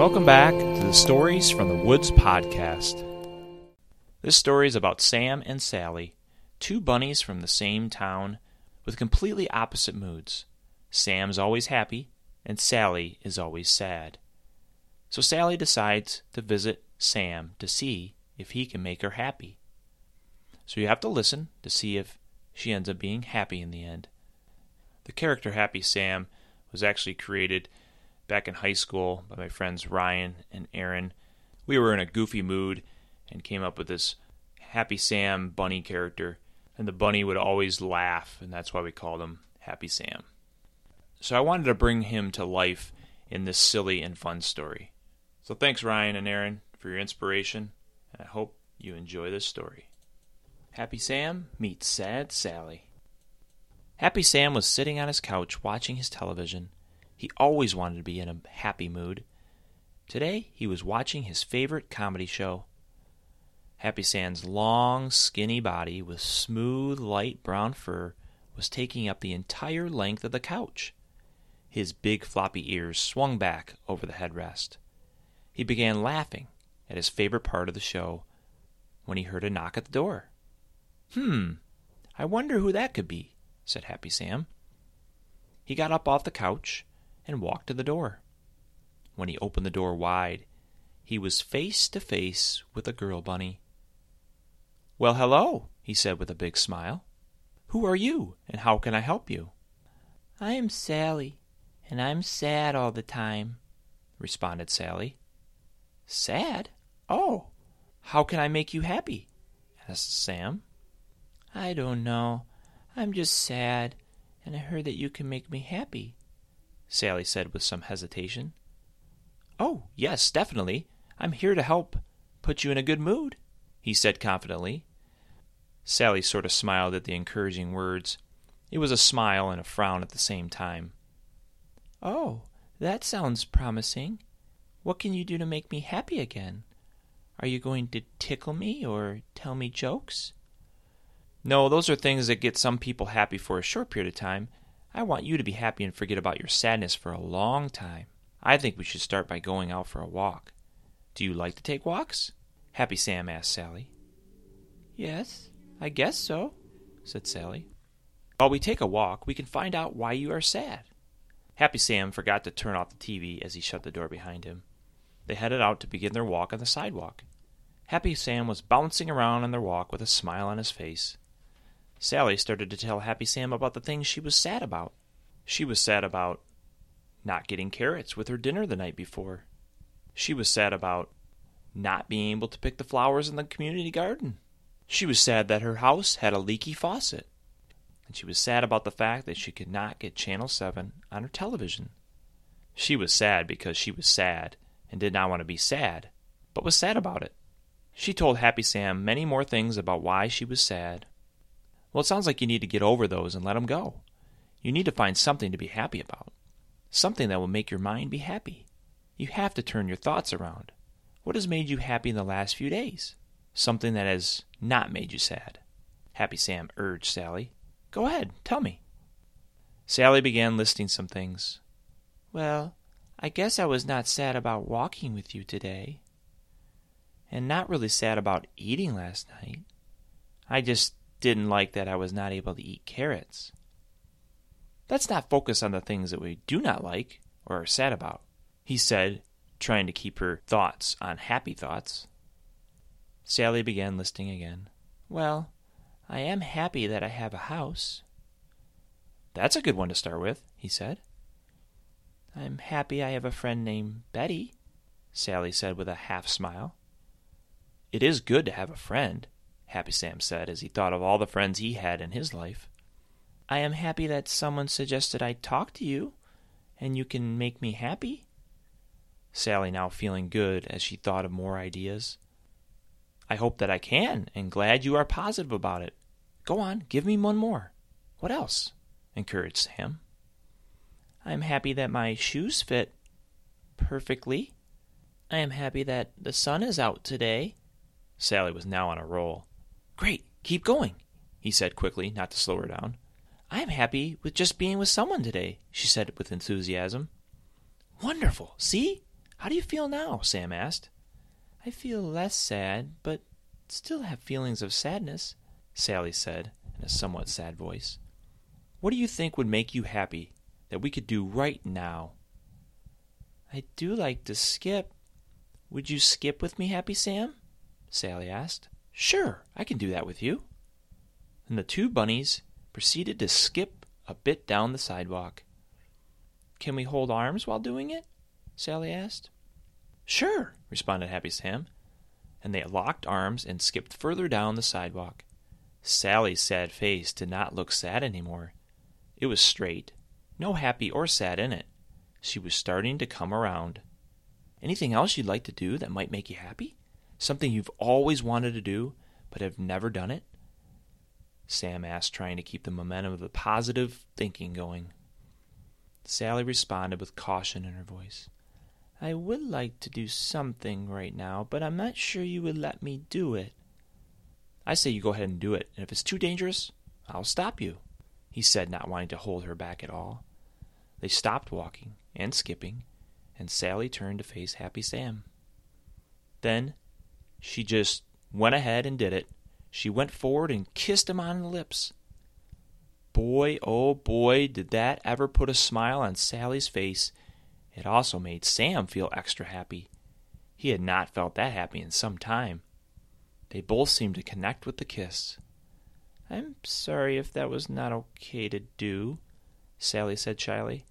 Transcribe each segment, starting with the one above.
Welcome back to the Stories from the Woods podcast. This story is about Sam and Sally, two bunnies from the same town with completely opposite moods. Sam's always happy, and Sally is always sad. So Sally decides to visit Sam to see if he can make her happy. So you have to listen to see if she ends up being happy in the end. The character Happy Sam was actually created back in high school by my friends Ryan and Aaron. We were in a goofy mood and came up with this Happy Sam bunny character, and the bunny would always laugh, and that's why we called him Happy Sam. So I wanted to bring him to life in this silly and fun story. So thanks, Ryan and Aaron, for your inspiration, and I hope you enjoy this story. Happy Sam meets Sad Sally. Happy Sam was sitting on his couch watching his television he always wanted to be in a happy mood. Today, he was watching his favorite comedy show. Happy Sam's long, skinny body with smooth, light brown fur was taking up the entire length of the couch. His big, floppy ears swung back over the headrest. He began laughing at his favorite part of the show when he heard a knock at the door. Hmm, I wonder who that could be, said Happy Sam. He got up off the couch and walked to the door. When he opened the door wide, he was face to face with a girl bunny. Well, hello, he said with a big smile. Who are you, and how can I help you? I am Sally, and I'm sad all the time, responded Sally. Sad? Oh, how can I make you happy? asked Sam. I don't know. I'm just sad, and I heard that you can make me happy. Sally said with some hesitation. Oh, yes, definitely. I'm here to help put you in a good mood, he said confidently. Sally sort of smiled at the encouraging words. It was a smile and a frown at the same time. Oh, that sounds promising. What can you do to make me happy again? Are you going to tickle me or tell me jokes? No, those are things that get some people happy for a short period of time, I want you to be happy and forget about your sadness for a long time. I think we should start by going out for a walk. Do you like to take walks? Happy Sam asked Sally. Yes, I guess so, said Sally. While we take a walk, we can find out why you are sad. Happy Sam forgot to turn off the TV as he shut the door behind him. They headed out to begin their walk on the sidewalk. Happy Sam was bouncing around on their walk with a smile on his face. Sally started to tell Happy Sam about the things she was sad about. She was sad about not getting carrots with her dinner the night before. She was sad about not being able to pick the flowers in the community garden. She was sad that her house had a leaky faucet. And she was sad about the fact that she could not get Channel 7 on her television. She was sad because she was sad and did not want to be sad, but was sad about it. She told Happy Sam many more things about why she was sad well, it sounds like you need to get over those and let them go. You need to find something to be happy about, something that will make your mind be happy. You have to turn your thoughts around. What has made you happy in the last few days? Something that has not made you sad. Happy Sam urged Sally. Go ahead, tell me. Sally began listing some things. Well, I guess I was not sad about walking with you today. And not really sad about eating last night. I just didn't like that I was not able to eat carrots. Let's not focus on the things that we do not like or are sad about, he said, trying to keep her thoughts on happy thoughts. Sally began listing again. Well, I am happy that I have a house. That's a good one to start with, he said. I'm happy I have a friend named Betty, Sally said with a half smile. It is good to have a friend, Happy Sam said as he thought of all the friends he had in his life. I am happy that someone suggested I talk to you, and you can make me happy. Sally now feeling good as she thought of more ideas. I hope that I can, and glad you are positive about it. Go on, give me one more. What else? encouraged Sam. I'm happy that my shoes fit perfectly. I am happy that the sun is out today. Sally was now on a roll. Great, keep going, he said quickly, not to slow her down. I am happy with just being with someone today, she said with enthusiasm. Wonderful, see? How do you feel now? Sam asked. I feel less sad, but still have feelings of sadness, Sally said in a somewhat sad voice. What do you think would make you happy that we could do right now? I do like to skip. Would you skip with me, Happy Sam? Sally asked. Sure, I can do that with you. And the two bunnies proceeded to skip a bit down the sidewalk. Can we hold arms while doing it? Sally asked. Sure, responded Happy Sam, and they locked arms and skipped further down the sidewalk. Sally's sad face did not look sad any more. It was straight, no happy or sad in it. She was starting to come around. Anything else you'd like to do that might make you happy? Something you've always wanted to do, but have never done it? Sam asked, trying to keep the momentum of the positive thinking going. Sally responded with caution in her voice. I would like to do something right now, but I'm not sure you would let me do it. I say you go ahead and do it, and if it's too dangerous, I'll stop you, he said, not wanting to hold her back at all. They stopped walking and skipping, and Sally turned to face Happy Sam. Then she just went ahead and did it. She went forward and kissed him on the lips. Boy, oh boy, did that ever put a smile on Sally's face. It also made Sam feel extra happy. He had not felt that happy in some time. They both seemed to connect with the kiss. I'm sorry if that was not okay to do, Sally said shyly.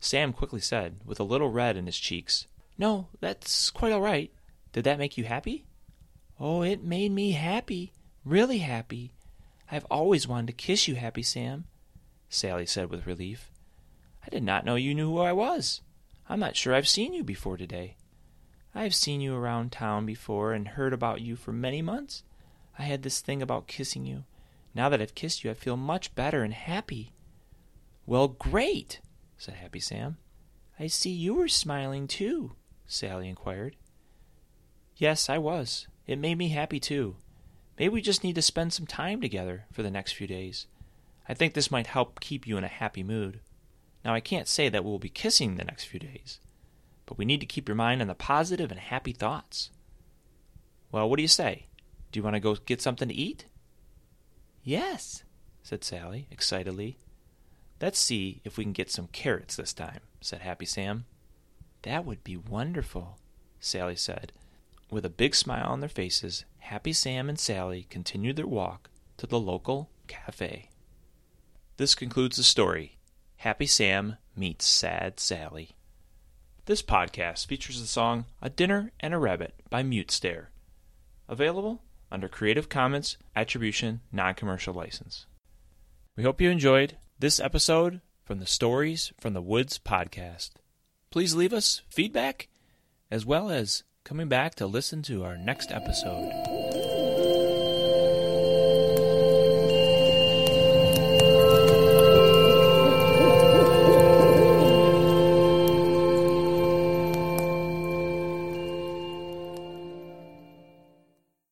Sam quickly said, with a little red in his cheeks, No, that's quite all right. Did that make you happy? Oh, it made me happy, really happy. I've always wanted to kiss you, Happy Sam, Sally said with relief. I did not know you knew who I was. I'm not sure I've seen you before today. I have seen you around town before and heard about you for many months. I had this thing about kissing you. Now that I've kissed you, I feel much better and happy. Well, great, said Happy Sam. I see you were smiling too, Sally inquired. Yes, I was. It made me happy too. Maybe we just need to spend some time together for the next few days. I think this might help keep you in a happy mood. Now, I can't say that we'll be kissing the next few days, but we need to keep your mind on the positive and happy thoughts. Well, what do you say? Do you want to go get something to eat? Yes, said Sally excitedly. Let's see if we can get some carrots this time, said Happy Sam. That would be wonderful, Sally said. With a big smile on their faces, Happy Sam and Sally continued their walk to the local cafe. This concludes the story Happy Sam Meets Sad Sally. This podcast features the song A Dinner and a Rabbit by Mute Stare. Available under Creative Commons Attribution Non Commercial License. We hope you enjoyed this episode from the Stories from the Woods podcast. Please leave us feedback as well as coming back to listen to our next episode.